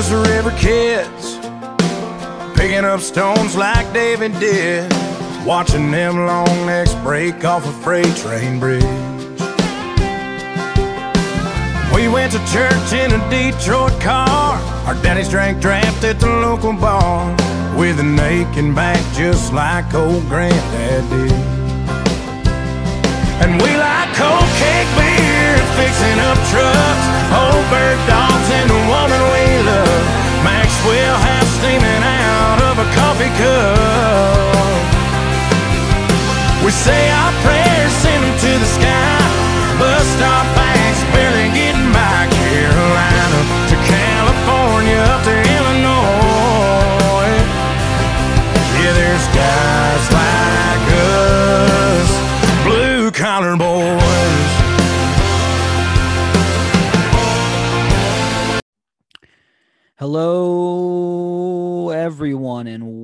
just river kids, picking up stones like David did, watching them long necks break off a freight train bridge. We went to church in a Detroit car. Our daddies drank draft at the local bar with an aching back just like old granddad did. And we like cold cake beer, fixing up trucks, old bird dogs, and the woman we love. Maxwell House steaming out of a coffee cup. We say our prayers, send them to the sky. Bus stop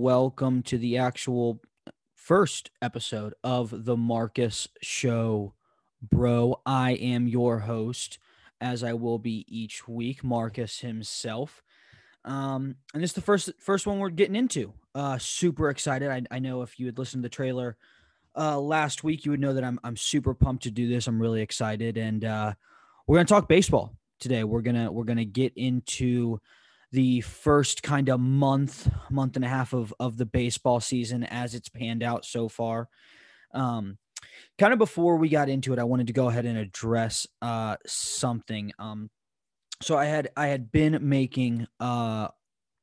welcome to the actual first episode of the Marcus Show. Bro, I am your host, as I will be each week, Marcus himself. Um, and this is the first first one we're getting into. Uh, super excited. I, I know if you had listened to the trailer uh, last week, you would know that I'm I'm super pumped to do this. I'm really excited, and uh, we're gonna talk baseball today. We're gonna we're gonna get into the first kind of month, month and a half of of the baseball season as it's panned out so far. Um, kind of before we got into it, I wanted to go ahead and address uh, something. Um, so I had I had been making uh,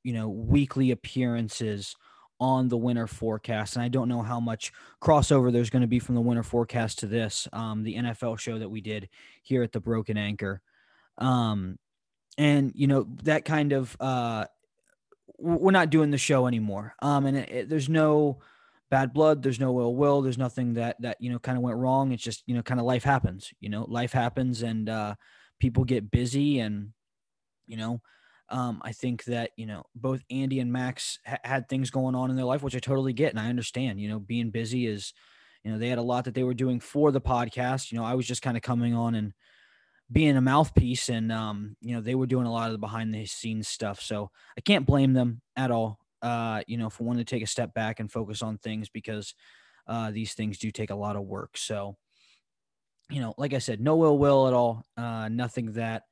you know weekly appearances on the winter forecast, and I don't know how much crossover there's going to be from the winter forecast to this, um, the NFL show that we did here at the Broken Anchor. Um, and you know that kind of uh we're not doing the show anymore. Um and it, it, there's no bad blood there's no ill will there's nothing that that you know kind of went wrong. It's just you know kind of life happens you know life happens and uh people get busy and you know um i think that you know both andy and max ha- had things going on in their life which i totally get and i understand you know being busy is you know they had a lot that they were doing for the podcast. You know i was just kind of coming on and being a mouthpiece and um, you know they were doing a lot of the behind the scenes stuff. So i can't blame them at all uh, you know for wanting to take a step back and focus on things because uh, these things do take a lot of work. So you know like i said no ill will at all uh, nothing that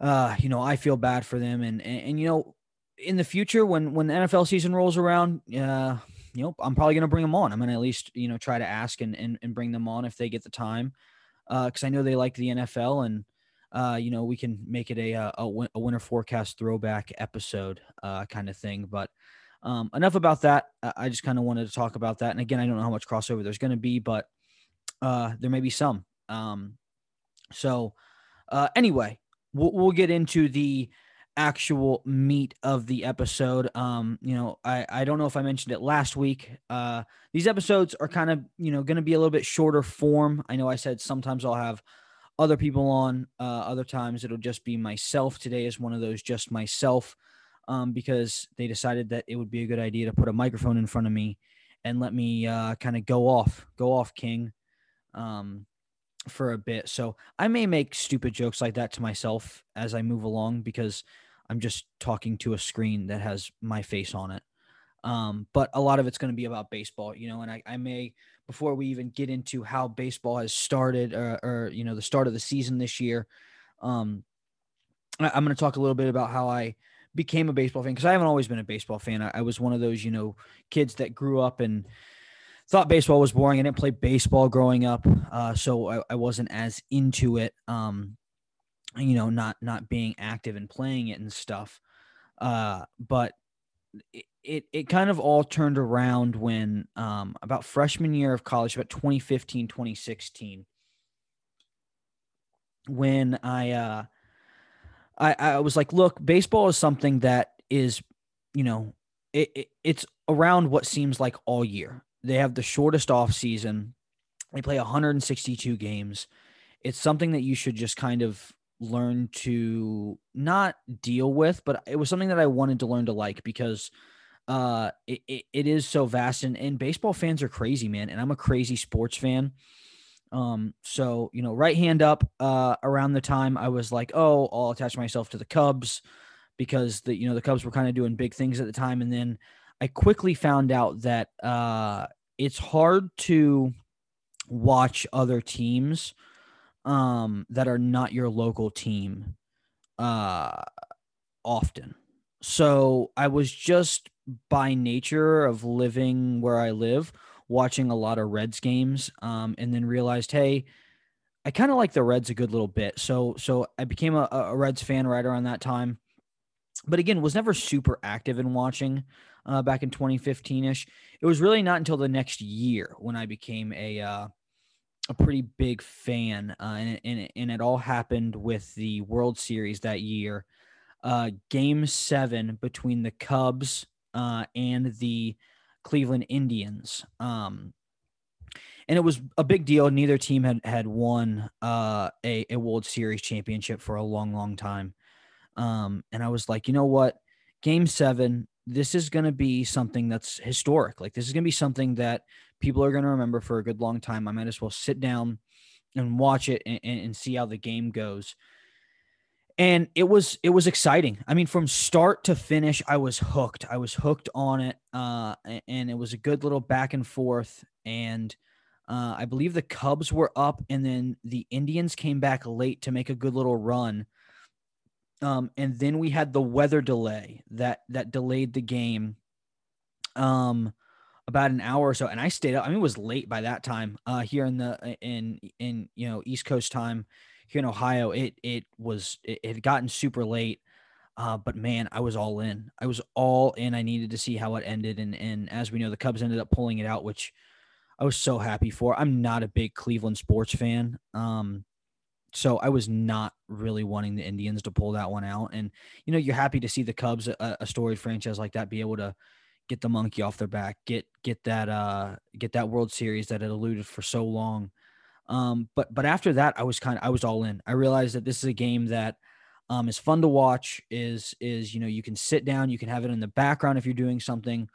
uh, you know i feel bad for them. And, and and you know in the future when when the nfl season rolls around uh, you know i'm probably going to bring them on. I'm going to at least you know try to ask and, and and bring them on if they get the time because uh, I know they like the NFL, and uh, you know we can make it a a, a winter forecast throwback episode uh, kind of thing. But um, enough about that. I just kind of wanted to talk about that. And again, I don't know how much crossover there's going to be, but uh, there may be some. Um, so uh, anyway, we'll, we'll get into the actual meat of the episode. Um, you know, I, I don't know if I mentioned it last week. Uh, these episodes are kind of, you know, going to be a little bit shorter form. I know I said sometimes I'll have other people on, uh, other times it'll just be myself. Today is one of those just myself um, because they decided that it would be a good idea to put a microphone in front of me and let me uh, kind of go off, go off, King. Um, for a bit. So I may make stupid jokes like that to myself as I move along because I'm just talking to a screen that has my face on it. Um, but a lot of it's going to be about baseball, you know, and I, I may, before we even get into how baseball has started or, or you know, the start of the season this year, um, I, I'm going to talk a little bit about how I became a baseball fan because I haven't always been a baseball fan. I, I was one of those, you know, kids that grew up and thought baseball was boring. I didn't play baseball growing up, uh, so I, I, wasn't as into it. Um, you know, not not being active and playing it and stuff. Uh, but it, it, it kind of all turned around when um, about freshman year of college, about 2015, 2016, when I, uh, I, I was like, look, baseball is something that is, you know, it, it, it's around what seems like all year. They have the shortest off season. They play 162 games. It's something that you should just kind of learn to not deal with, but it was something that I wanted to learn to like because uh it, it, it is so vast and, and baseball fans are crazy, man. And I'm a crazy sports fan. Um, so you know, right hand up uh around the time I was like, oh, I'll attach myself to the Cubs because the you know the Cubs were kind of doing big things at the time, and then I quickly found out that uh, it's hard to watch other teams um, that are not your local team uh, often. So I was just by nature of living where I live, watching a lot of Reds games, um, and then realized, hey, I kind of like the Reds a good little bit. So so I became a, a Reds fan right around that time. But again, was never super active in watching uh, back in 2015 ish. It was really not until the next year when I became a uh, a pretty big fan, uh, and, and and it all happened with the World Series that year. Uh, game seven between the Cubs uh, and the Cleveland Indians. Um, and it was a big deal. Neither team had had won uh, a, a World Series championship for a long, long time. Um, and I was like, you know what? Game seven, this is going to be something that's historic. Like, this is going to be something that people are going to remember for a good long time. I might as well sit down and watch it and, and see how the game goes. And it was it was exciting. I mean from start to finish i was hooked. I was hooked on it uh, and it was a good little back and forth. And uh, i believe the cubs were up and then the indians came back late to make a good little run. Um, and then we had the weather delay that that delayed the game. Um, about an hour or so and i stayed up i mean it was late by that time uh, here in the in in you know east coast time here in Ohio, it it was it, it had gotten super late. Uh, but man, I was all in. I was all in. I needed to see how it ended, and and as we know, the Cubs ended up pulling it out, which I was so happy for. I'm not a big Cleveland sports fan, um, so I was not really wanting the Indians to pull that one out. And you know, you're happy to see the Cubs, a, a storied franchise like that, be able to get the monkey off their back, get get that uh get that World Series that had eluded for so long. Um, but but after that, I was kind of I was all in. I realized that this is a game that um, is fun to watch. Is is you know you can sit down, you can have it in the background if you're doing something.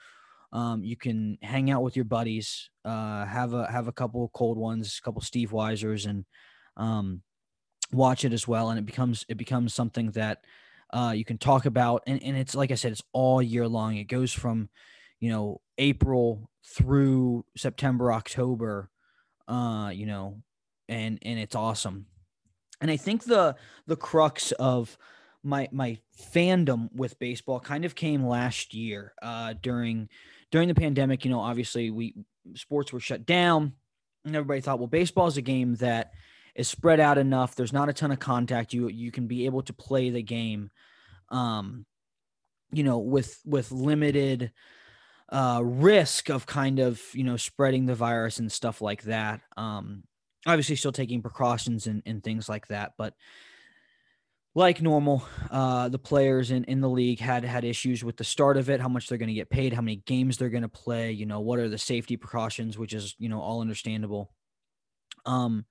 Um, you can hang out with your buddies, uh, have a have a couple cold ones, a couple Steve Weisers, and um, watch it as well. And it becomes it becomes something that uh, you can talk about. And and it's like I said, it's all year long. It goes from you know April through September, October uh, you know, and and it's awesome. And I think the the crux of my my fandom with baseball kind of came last year uh, during during the pandemic. You know, obviously we sports were shut down, and everybody thought, well, baseball is a game that is spread out enough. There's not a ton of contact. You you can be able to play the game, um, you know, with with limited uh, risk of kind of you know spreading the virus and stuff like that. Um, obviously, still taking precautions and, and things like that, but like normal, uh, the players in, in the league had had issues with the start of it, how much they're going to get paid, how many games they're going to play, you know, what are the safety precautions, which is you know all understandable. Um,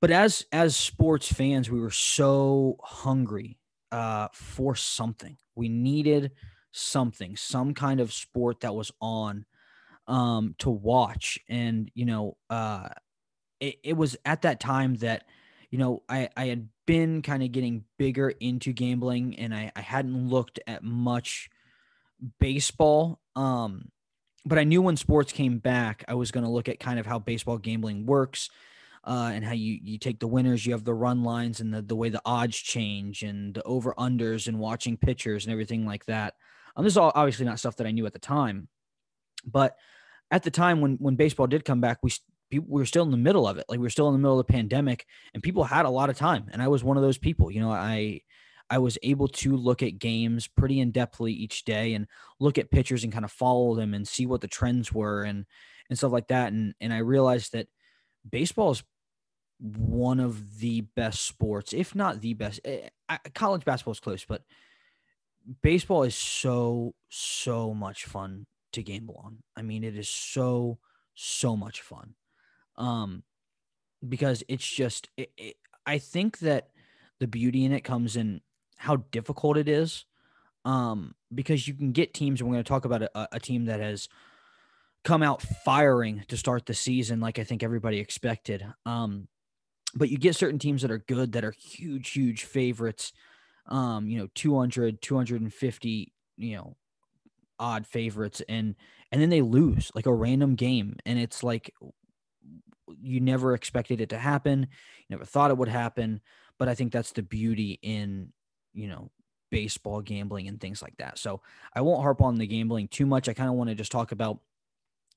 but as as sports fans, we were so hungry uh, for something. We needed something, some kind of sport that was on um, to watch. And, you know, uh, it, it was at that time that, you know, I, I had been kind of getting bigger into gambling and I, I hadn't looked at much baseball. Um, but I knew when sports came back, I was going to look at kind of how baseball gambling works. Uh, and how you you take the winners, you have the run lines and the the way the odds change and the over unders and watching pitchers and everything like that. Um, this is all obviously not stuff that I knew at the time, but at the time when when baseball did come back, we we were still in the middle of it. Like we were still in the middle of the pandemic, and people had a lot of time, and I was one of those people. You know, I I was able to look at games pretty in depthly each day and look at pitchers and kind of follow them and see what the trends were and and stuff like that. And and I realized that baseball is one of the best sports, if not the best. Eh, college basketball is close, but baseball is so so much fun to gamble on. I mean, it is so so much fun. Um because it's just it, it, I think that the beauty in it comes in how difficult it is. Um because you can get teams and we're going to talk about a, a team that has come out firing to start the season like I think everybody expected. Um but you get certain teams that are good that are huge huge favorites um, you know, 200, 250, you know, odd favorites and and then they lose like a random game and it's like you never expected it to happen, you never thought it would happen, but I think that's the beauty in, you know, baseball gambling and things like that. So I won't harp on the gambling too much. I kind of want to just talk about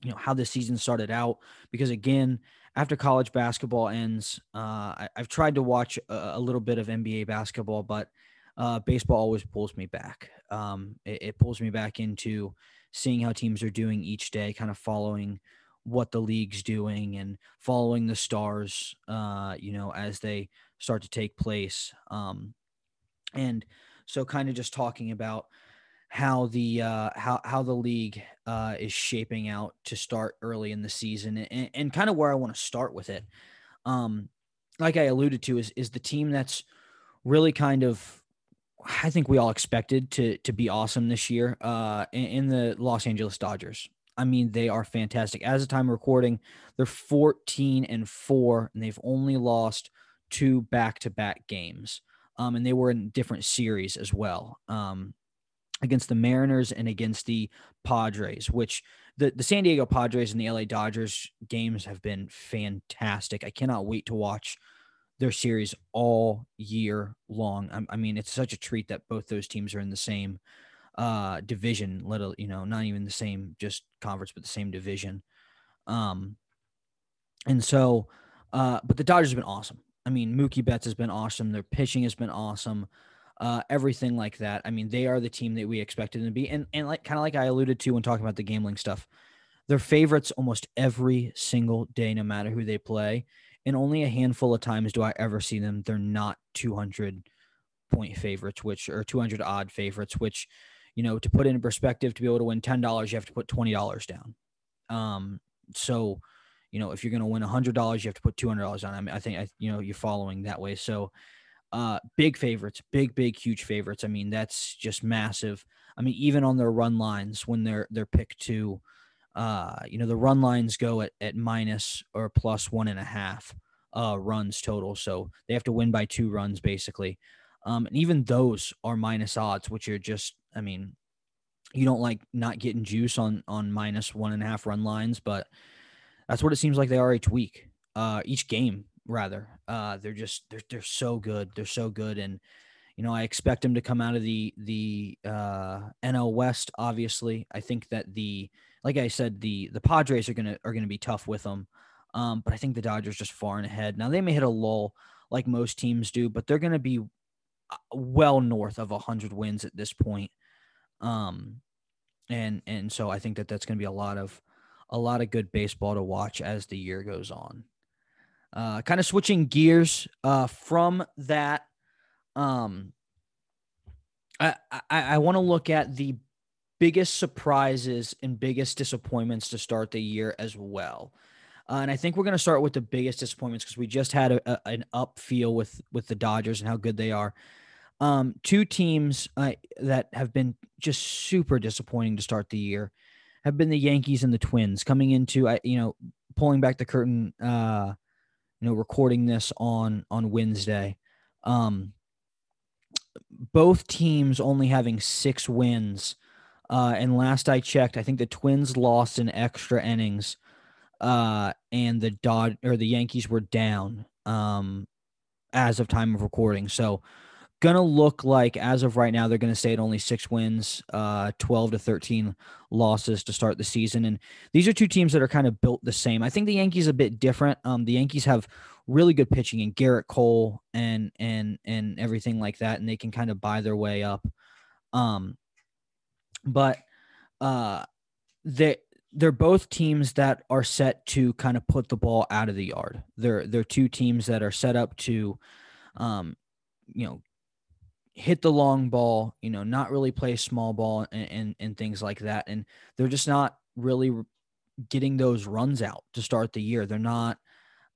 you know how the season started out because again after college basketball ends uh, I, have tried to watch a, a, little bit of nba basketball but uh, baseball always pulls me back. Um, it, it, pulls me back into seeing how teams are doing each day kind of following what the league's doing and following the stars uh, you know as they start to take place. Um, and so kind of just talking about how the uh, how how the league uh, is shaping out to start early in the season and, and kind of where I want to start with it. Um, like I alluded to, is is the team that's really kind of I think we all expected to to be awesome this year uh, in, in the Los Angeles Dodgers. I mean, they are fantastic. As a time of recording, they're 14 and four, and they've only lost two back to back games. Um, and they were in different series as well. Um, against the Mariners and against the Padres, which the, the San Diego Padres and the LA Dodgers games have been fantastic. I cannot wait to watch their series all year long. I, I mean, it's such a treat that both those teams are in the same uh division, little, you know, not even the same just conference, but the same division. Um and so uh but the Dodgers have been awesome. I mean, Mookie Betts has been awesome. Their pitching has been awesome uh, everything like that. I mean, they are the team that we expected them to be, and and like kind of like I alluded to when talking about the gambling stuff, they're favorites almost every single day, no matter who they play. And only a handful of times do I ever see them. They're not 200 point favorites, which or 200 odd favorites, which, you know, to put in perspective, to be able to win $10, you have to put $20 down. Um, so, you know, if you're going to win $100, you have to put $200 on. I mean, I think, I, you know, you're following that way. So, uh, big favorites, big, big, huge favorites. I mean, that's just massive. I mean, even on their run lines when they're they're picked to, uh, you know, the run lines go at, at minus or plus one and a half uh, runs total. So they have to win by two runs basically. Um, and even those are minus odds, which are just, I mean, you don't like not getting juice on on minus one and a half run lines, but that's what it seems like they are each week, uh, each game rather. Uh, they're just they're they're so good. They're so good, and you know I expect them to come out of the the uh, NL West. Obviously, I think that the like I said the the Padres are gonna are gonna be tough with them, um, but I think the Dodgers just far and ahead. Now they may hit a lull like most teams do, but they're gonna be uh, well north of hundred wins at this point. Um, and and so I think that that's going to be a lot of a lot of good baseball to watch as the year goes on. Uh, kind of switching gears uh, from that. Um, I I, I want to look at the biggest surprises and biggest disappointments to start the year as well. Uh, and I think we're going to start with the biggest disappointments because we just had a, a, an up feel with with the Dodgers and how good they are. Um, two teams uh, that have been just super disappointing to start the year have been the Yankees and the Twins coming into, I you know, pulling back the curtain uh, you know, recording this on on Wednesday. Um, both teams only having six wins. Uh, and last I checked, I think the Twins lost in extra innings, uh, and the Dod or the Yankees were down um, as of time of recording. So gonna look like as of right now they're gonna stay at only six wins uh 12 to 13 losses to start the season. And these are two teams that are kind of built the same. I think the yankees a bit different. Um the yankees have really good pitching and gerrit cole and and and everything like that and they can kind of buy their way up. Um but uh they they're both teams that are set to kind of put the ball out of the yard. They're they're two teams that are set up to um you know hit the long ball, you know, not really play small ball and, and, and things like that. And they're just not really getting those runs out to start the year. They're not,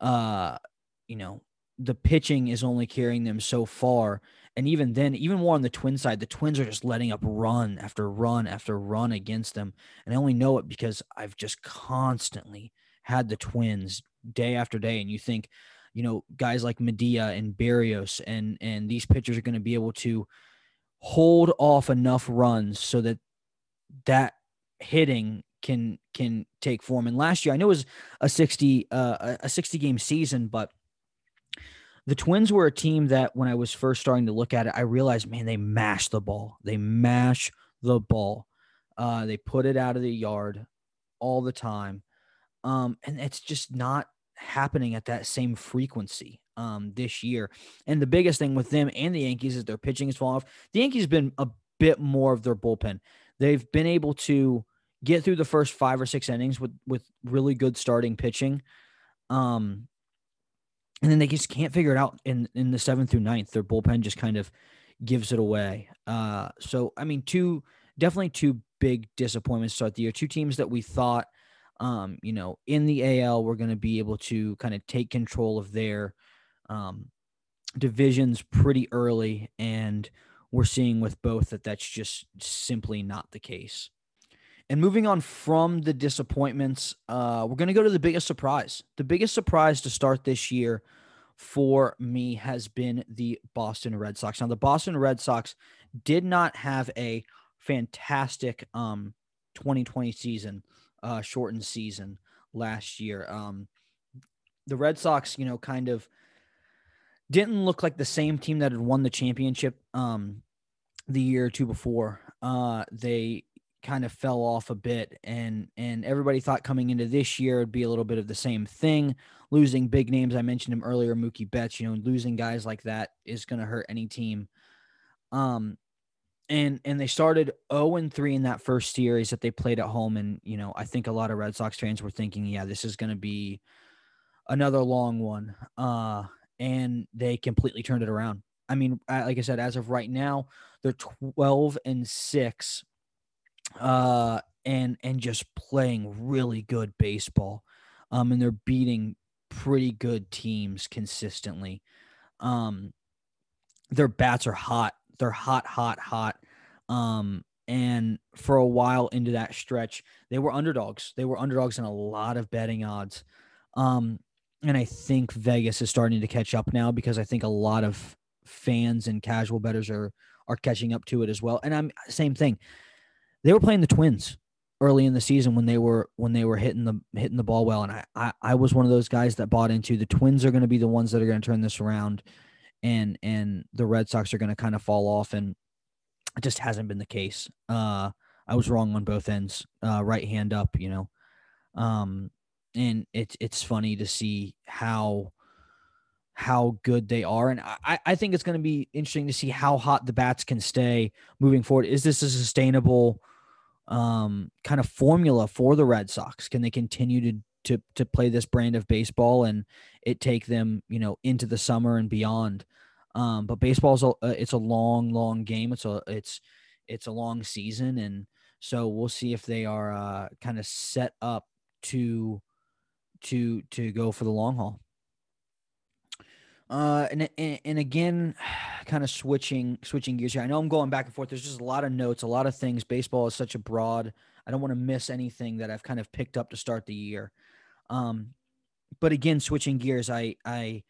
uh, you know, the pitching is only carrying them so far. And even then, even more on the twin side, the twins are just letting up run after run after run against them. And I only know it because I've just constantly had the twins day after day. And you think, you know, guys like Maeda and Berrios and and these pitchers are going to be able to hold off enough runs so that that hitting can can take form. And last year, I know it was a 60 uh, a 60 game season, but the Twins were a team that when I was first starting to look at it, I realized, man, they mash the ball. They mash the ball. Uh, they put it out of the yard all the time. Um, and it's just not happening at that same frequency um, this year. And the biggest thing with them and the Yankees is their pitching has fallen off. The Yankees have been a bit more of their bullpen. They've been able to get through the first five or six innings with with really good starting pitching. Um, and then they just can't figure it out in in the seventh through ninth. Their bullpen just kind of gives it away. Uh, so I mean, two definitely two big disappointments start the year. Two teams that we thought, um, you know, in the AL we're going to be able to kind of take control of their um, divisions pretty early, and we're seeing with both that that's just simply not the case. And moving on from the disappointments, uh, we're going to go to the biggest surprise. The biggest surprise to start this year for me has been the Boston Red Sox. Now, the Boston Red Sox did not have a fantastic um, 2020 season, uh, shortened season last year. Um, the Red Sox, you know, kind of didn't look like the same team that had won the championship um, the year or two before. Uh, they kind of fell off a bit and and everybody thought coming into this year it'd be a little bit of the same thing losing big names i mentioned him earlier mookie betts you know losing guys like that is going to hurt any team um and and they started 0 and 3 in that first series that they played at home and you know i think a lot of red sox fans were thinking yeah this is going to be another long one uh and they completely turned it around i mean like i said as of right now they're 12 and 6 uh, and and just playing really good baseball. Um, and they're beating pretty good teams consistently. Um, their bats are hot. They're hot, hot, hot. Um, and for a while into that stretch, they were underdogs. They were underdogs in a lot of betting odds. Um, and I think Vegas is starting to catch up now because I think a lot of fans and casual bettors are are catching up to it as well. And I'm same thing they were playing the Twins early in the season when they were when they were hitting the hitting the ball well, and I I, I was one of those guys that bought into the Twins are going to be the ones that are going to turn this around, and and the Red Sox are going to kind of fall off, and it just hasn't been the case. Uh, I was wrong on both ends, uh, right hand up, you know, um, and it's it's funny to see how how good they are. And I, I think it's going to be interesting to see how hot the bats can stay moving forward. Is this a sustainable um, kind of formula for the Red Sox? Can they continue to to to play this brand of baseball and it take them you know into the summer and beyond? Um, but baseball's a it's a long long game. It's a it's it's a long season, and so we'll see if they are uh, kind of set up to to to go for the long haul. Uh, and, and, and again, kind of switching switching gears here. I know I'm going back and forth. There's just a lot of notes, a lot of things. Baseball is such a broad. I don't want to miss anything that I've kind of picked up to start the year. Um, but again, switching gears, I I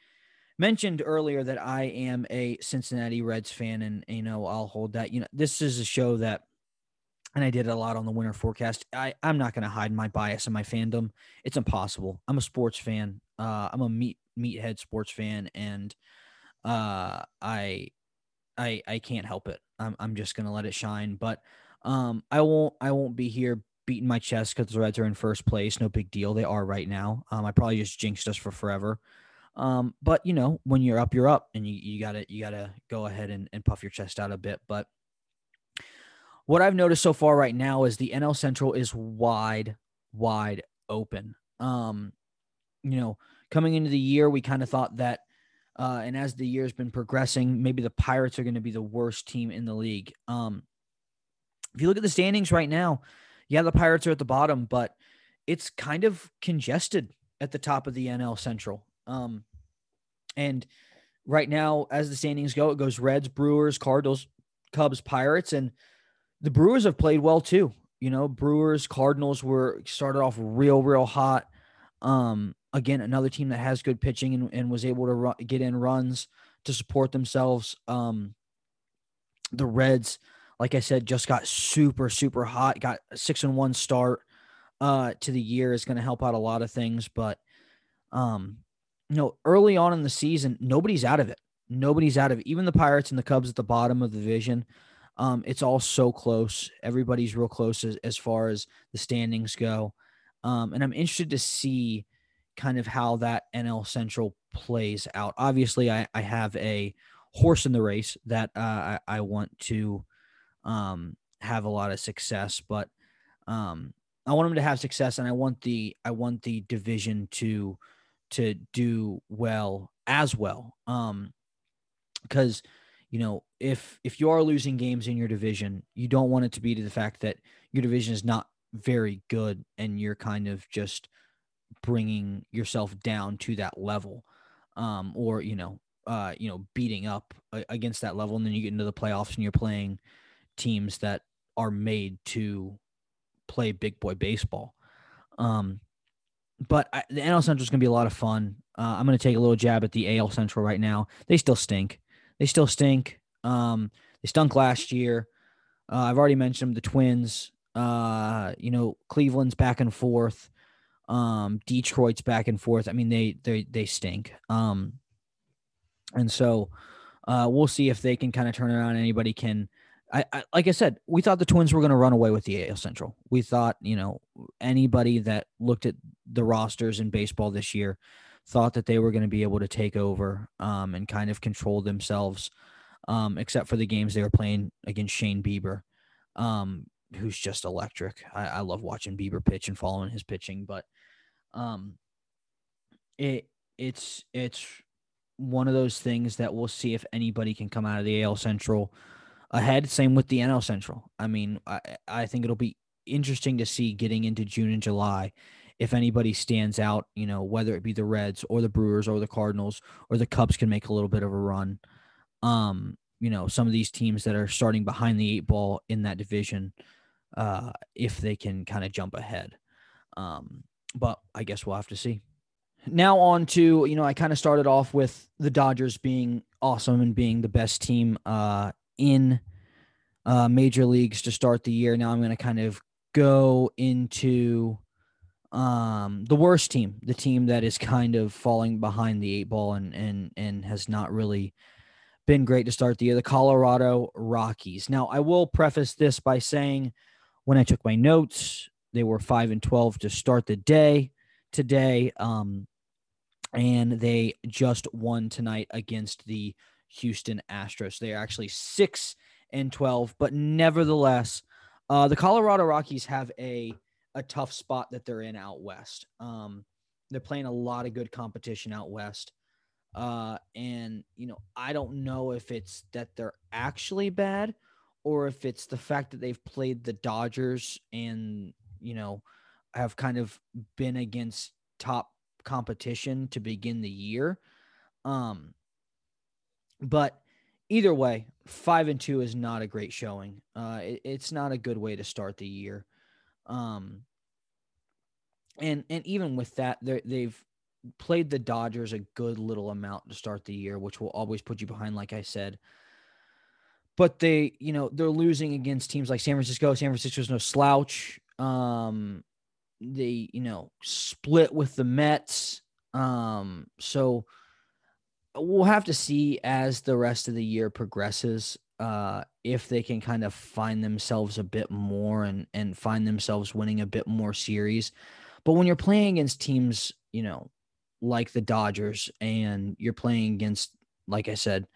mentioned earlier that I am a Cincinnati Reds fan, and you know I'll hold that. You know, this is a show that, and I did a lot on the winter forecast. I I'm not going to hide my bias and my fandom. It's impossible. I'm a sports fan. Uh, I'm a meat meathead sports fan, and uh, I I I can't help it. I'm I'm just gonna let it shine. But um, I won't I won't be here beating my chest because the Reds are in first place. No big deal. They are right now. Um, I probably just jinxed us for forever. Um, but you know, when you're up, you're up, and you, you gotta you gotta go ahead and, and puff your chest out a bit. But what I've noticed so far right now is the NL Central is wide, wide open. Um, you know, coming into the year, we kind of thought that, uh, and as the year's been progressing, maybe the Pirates are going to be the worst team in the league. Um, if you look at the standings right now, yeah, the Pirates are at the bottom, but it's kind of congested at the top of the NL Central. Um, and right now, as the standings go, it goes Reds, Brewers, Cardinals, Cubs, Pirates, and the Brewers have played well too. You know, Brewers, Cardinals were started off real, real hot. Um, again, another team that has good pitching and, and was able to get in runs to support themselves. Um, the Reds, like I said, just got super, super hot, got six and one start uh, to the year is going to help out a lot of things. But, um, you know, early on in the season, nobody's out of it. Nobody's out of it. Even the Pirates and the Cubs at the bottom of the division. Um, it's all so close. Everybody's real close as, as far as the standings go. Um, and I'm interested to see kind of how that NL Central plays out. Obviously, I, I have a horse in the race that uh, I, I want to um, have a lot of success, but um, I want them to have success, and I want the I want the division to to do well as well. Um, because you know if if you are losing games in your division, you don't want it to be to the fact that your division is not very good and you're kind of just bringing yourself down to that level um or you know uh you know beating up against that level and then you get into the playoffs and you're playing teams that are made to play big boy baseball um but I, the NL Central is going to be a lot of fun. Uh, I'm going to take a little jab at the AL Central right now. They still stink. They still stink. Um, they stunk last year. Uh, I've already mentioned them, the Twins. Uh, you know, Cleveland's back and forth. Um, Detroit's back and forth. I mean, they they they stink. Um, and so uh, we'll see if they can kind of turn around. Anybody can. I, I like I said, we thought the Twins were going to run away with the AL Central. We thought, you know, anybody that looked at the rosters in baseball this year thought that they were going to be able to take over um, and kind of control themselves, um, except for the games they were playing against Shane Bieber. Um, who's just electric. I, I love watching Bieber pitch and following his pitching, but um it it's it's one of those things that we'll see if anybody can come out of the AL Central ahead. Same with the NL Central. I mean, I, I think it'll be interesting to see getting into June and July if anybody stands out, you know, whether it be the Reds or the Brewers or the Cardinals or the Cubs can make a little bit of a run. Um, you know, some of these teams that are starting behind the eight ball in that division uh, if they can kind of jump ahead. Um, but I guess we'll have to see. Now on to you know I kind of started off with the Dodgers being awesome and being the best team uh, in uh, major leagues to start the year. Now I'm going to kind of go into um, the worst team, the team that is kind of falling behind the eight ball and and and has not really been great to start the year. The Colorado Rockies. Now I will preface this by saying when I took my notes, they were five and twelve to start the day today, um, and they just won tonight against the Houston Astros. They are actually six and twelve, but nevertheless, uh, the Colorado Rockies have a a tough spot that they're in out west. Um, they're playing a lot of good competition out west. Uh, and you know, I don't know if it's that they're actually bad or if it's the fact that they've played the Dodgers and, you know, have kind of been against top competition to begin the year. Um, but either way, five and two is not a great showing. Uh, it, it's not a good way to start the year. Um, and and even with that, they've played the Dodgers a good little amount to start the year, which will always put you behind, like I said but they, you know, they're losing against teams like San Francisco. San Francisco's no slouch. Um, they, you know, split with the Mets. Um, so we'll have to see as the rest of the year progresses, uh, if they can kind of find themselves a bit more and and find themselves winning a bit more series. But when you're playing against teams, you know, like the Dodgers, and you're playing against, like I said,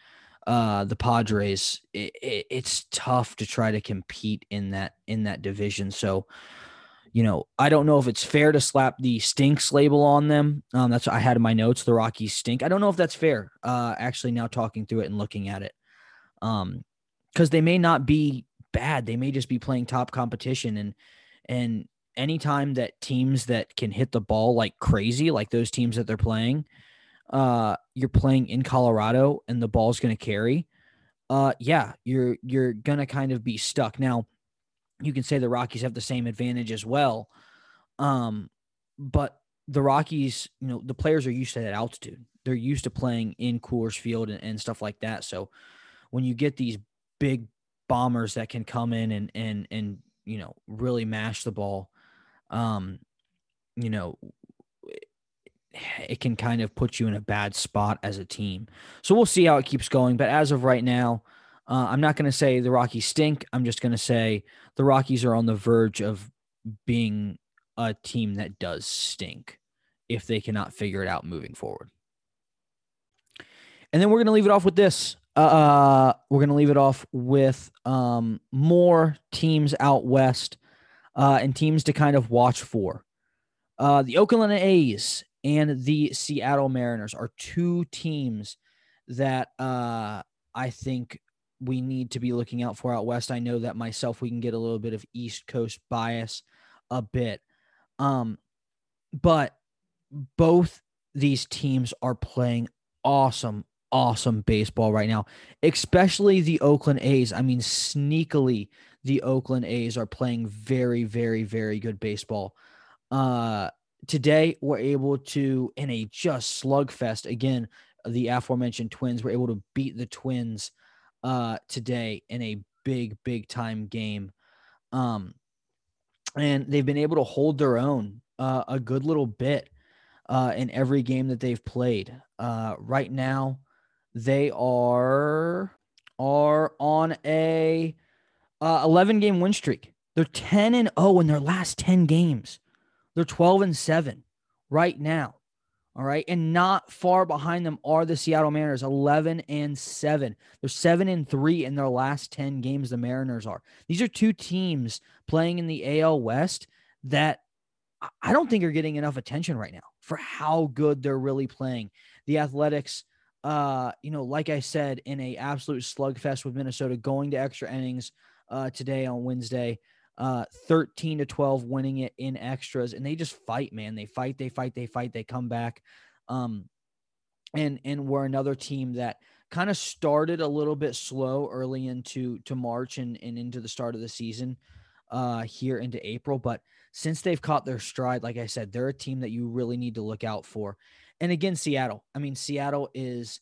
uh, the Padres, it, it, it's tough to try to compete in that in that division. So, you know, I don't know if it's fair to slap the stinks label on them. Um, that's what I had in my notes. The Rockies stink. I don't know if that's fair. Uh, actually, now talking through it and looking at it, um, because they may not be bad. They may just be playing top competition and and anytime that teams that can hit the ball like crazy, like those teams that they're playing, uh, you're playing in Colorado and the ball's going to carry, uh, yeah, you're you're gonna kind of be stuck. Now, you can say the Rockies have the same advantage as well, um, but the Rockies, you know, the players are used to that altitude. They're used to playing in Coors Field and, and stuff like that. So when you get these big bombers that can come in and and and you know really mash the ball, um, you know, it can kind of put you in a bad spot as a team. So we'll see how it keeps going. But as of right now, uh, I'm not going to say the Rockies stink. I'm just going to say the Rockies are on the verge of being a team that does stink if they cannot figure it out moving forward. And then we're going to leave it off with this. Uh, we're going to leave it off with um, more teams out west uh, and teams to kind of watch for. Uh, the Oakland A's and the Seattle Mariners are two teams that uh, I think we need to be looking out for out west. I know that myself, we can get a little bit of East Coast bias a bit. Um, but both these teams are playing awesome, awesome baseball right now, especially the Oakland A's. I mean, sneakily, the Oakland A's are playing very, very, very good baseball. Uh, today, we're able to, in a just slugfest, again, the aforementioned Twins were able to beat the Twins uh, today in a big, big time game. Um, and they've been able to hold their own uh, a good little bit uh, in every game that they've played. Uh, right now, they are are on a uh, 11 game win streak. They're 10 and 0 in their last 10 games. They're 12 and 7 right now. All right. And not far behind them are the Seattle Mariners, 11 and 7. They're 7 and 3 in their last 10 games. The Mariners are. These are two teams playing in the AL West that I don't think are getting enough attention right now for how good they're really playing. The Athletics, uh, you know, like I said, in a absolute slugfest with Minnesota, going to extra innings uh, today on Wednesday, uh, 13 to 12, winning it in extras, and they just fight, man. They fight, they fight, they fight, they come back. Um, and and we're another team that kind of started a little bit slow early into to March and, and into the start of the season uh, here into April, but since they've caught their stride, like I said, they're a team that you really need to look out for. And again, Seattle. I mean, Seattle is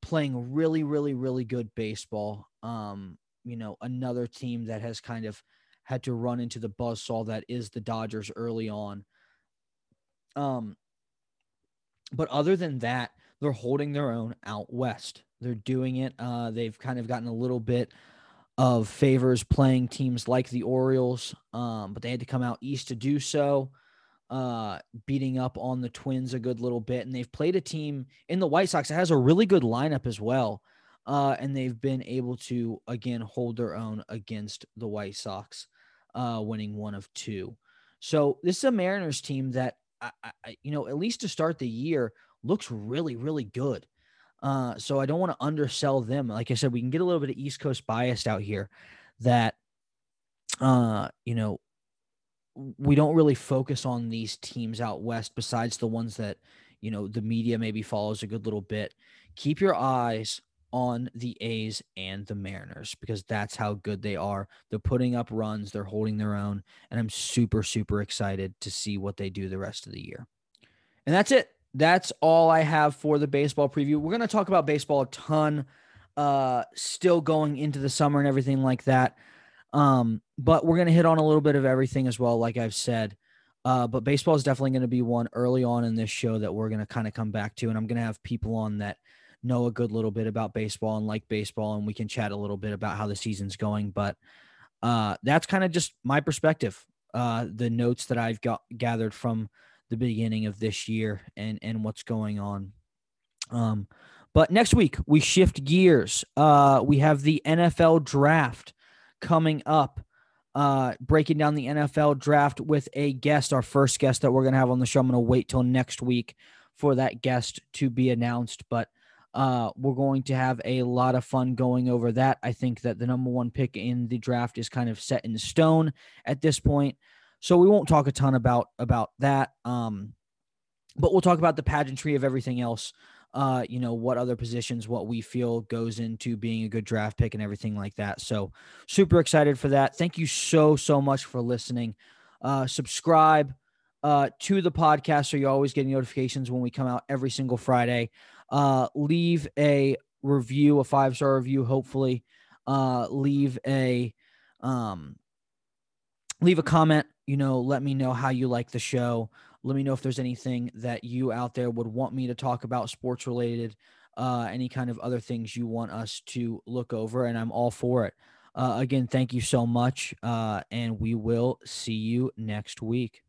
playing really, really, really good baseball. Um, you know, another team that has kind of had to run into the buzzsaw that is the Dodgers early on. Um, but other than that, they're holding their own out west. They're doing it. Uh, they've kind of gotten a little bit of favors playing teams like the Orioles, um, but they had to come out east to do so, uh, beating up on the Twins a good little bit. And they've played a team in the White Sox that has a really good lineup as well. Uh, and they've been able to, again, hold their own against the White Sox, uh, winning one of two. So this is a Mariners team that, I, I, you know, at least to start the year, looks really, really good. Uh, so I don't want to undersell them. Like I said, we can get a little bit of East Coast biased out here that, uh, you know, we don't really focus on these teams out west besides the ones that, you know, the media maybe follows a good little bit. Keep your eyes on the A's and the Mariners because that's how good they are. They're putting up runs, they're holding their own, and I'm super, super excited to see what they do the rest of the year. And that's it that's all I have for the baseball preview. We're going to talk about baseball a ton, uh, still going into the summer and everything like that. Um, but we're going to hit on a little bit of everything as well, like I've said. Uh, but baseball is definitely going to be one early on in this show that we're going to kind of come back to. And I'm going to have people on that know a good little bit about baseball and like baseball, and we can chat a little bit about how the season's going. But uh, that's kind of just my perspective, uh, the notes that I've got gathered from the beginning of this year and and what's going on. Um, but next week we shift gears. Uh, we have the NFL draft coming up. Uh, breaking down the NFL draft with a guest, our first guest that we're gonna have on the show. I'm gonna wait till next week for that guest to be announced, but uh, we're going to have a lot of fun going over that. I think that the number one pick in the draft is kind of set in stone at this point. So we won't talk a ton about about that. Um, but we'll talk about the pageantry of everything else. Uh, you know, what other positions, what we feel goes into being a good draft pick and everything like that. So super excited for that. Thank you so, so much for listening. Uh, subscribe, uh, to the podcast so you're always getting notifications when we come out every single Friday. Uh, leave a review, a five star review, hopefully. Uh, leave a um, leave a comment. You know, let me know how you like the show. Let me know if there's anything that you out there would want me to talk about sports related, uh, any kind of other things you want us to look over, and I'm all for it. Uh, again, thank you so much, uh, and we will see you next week.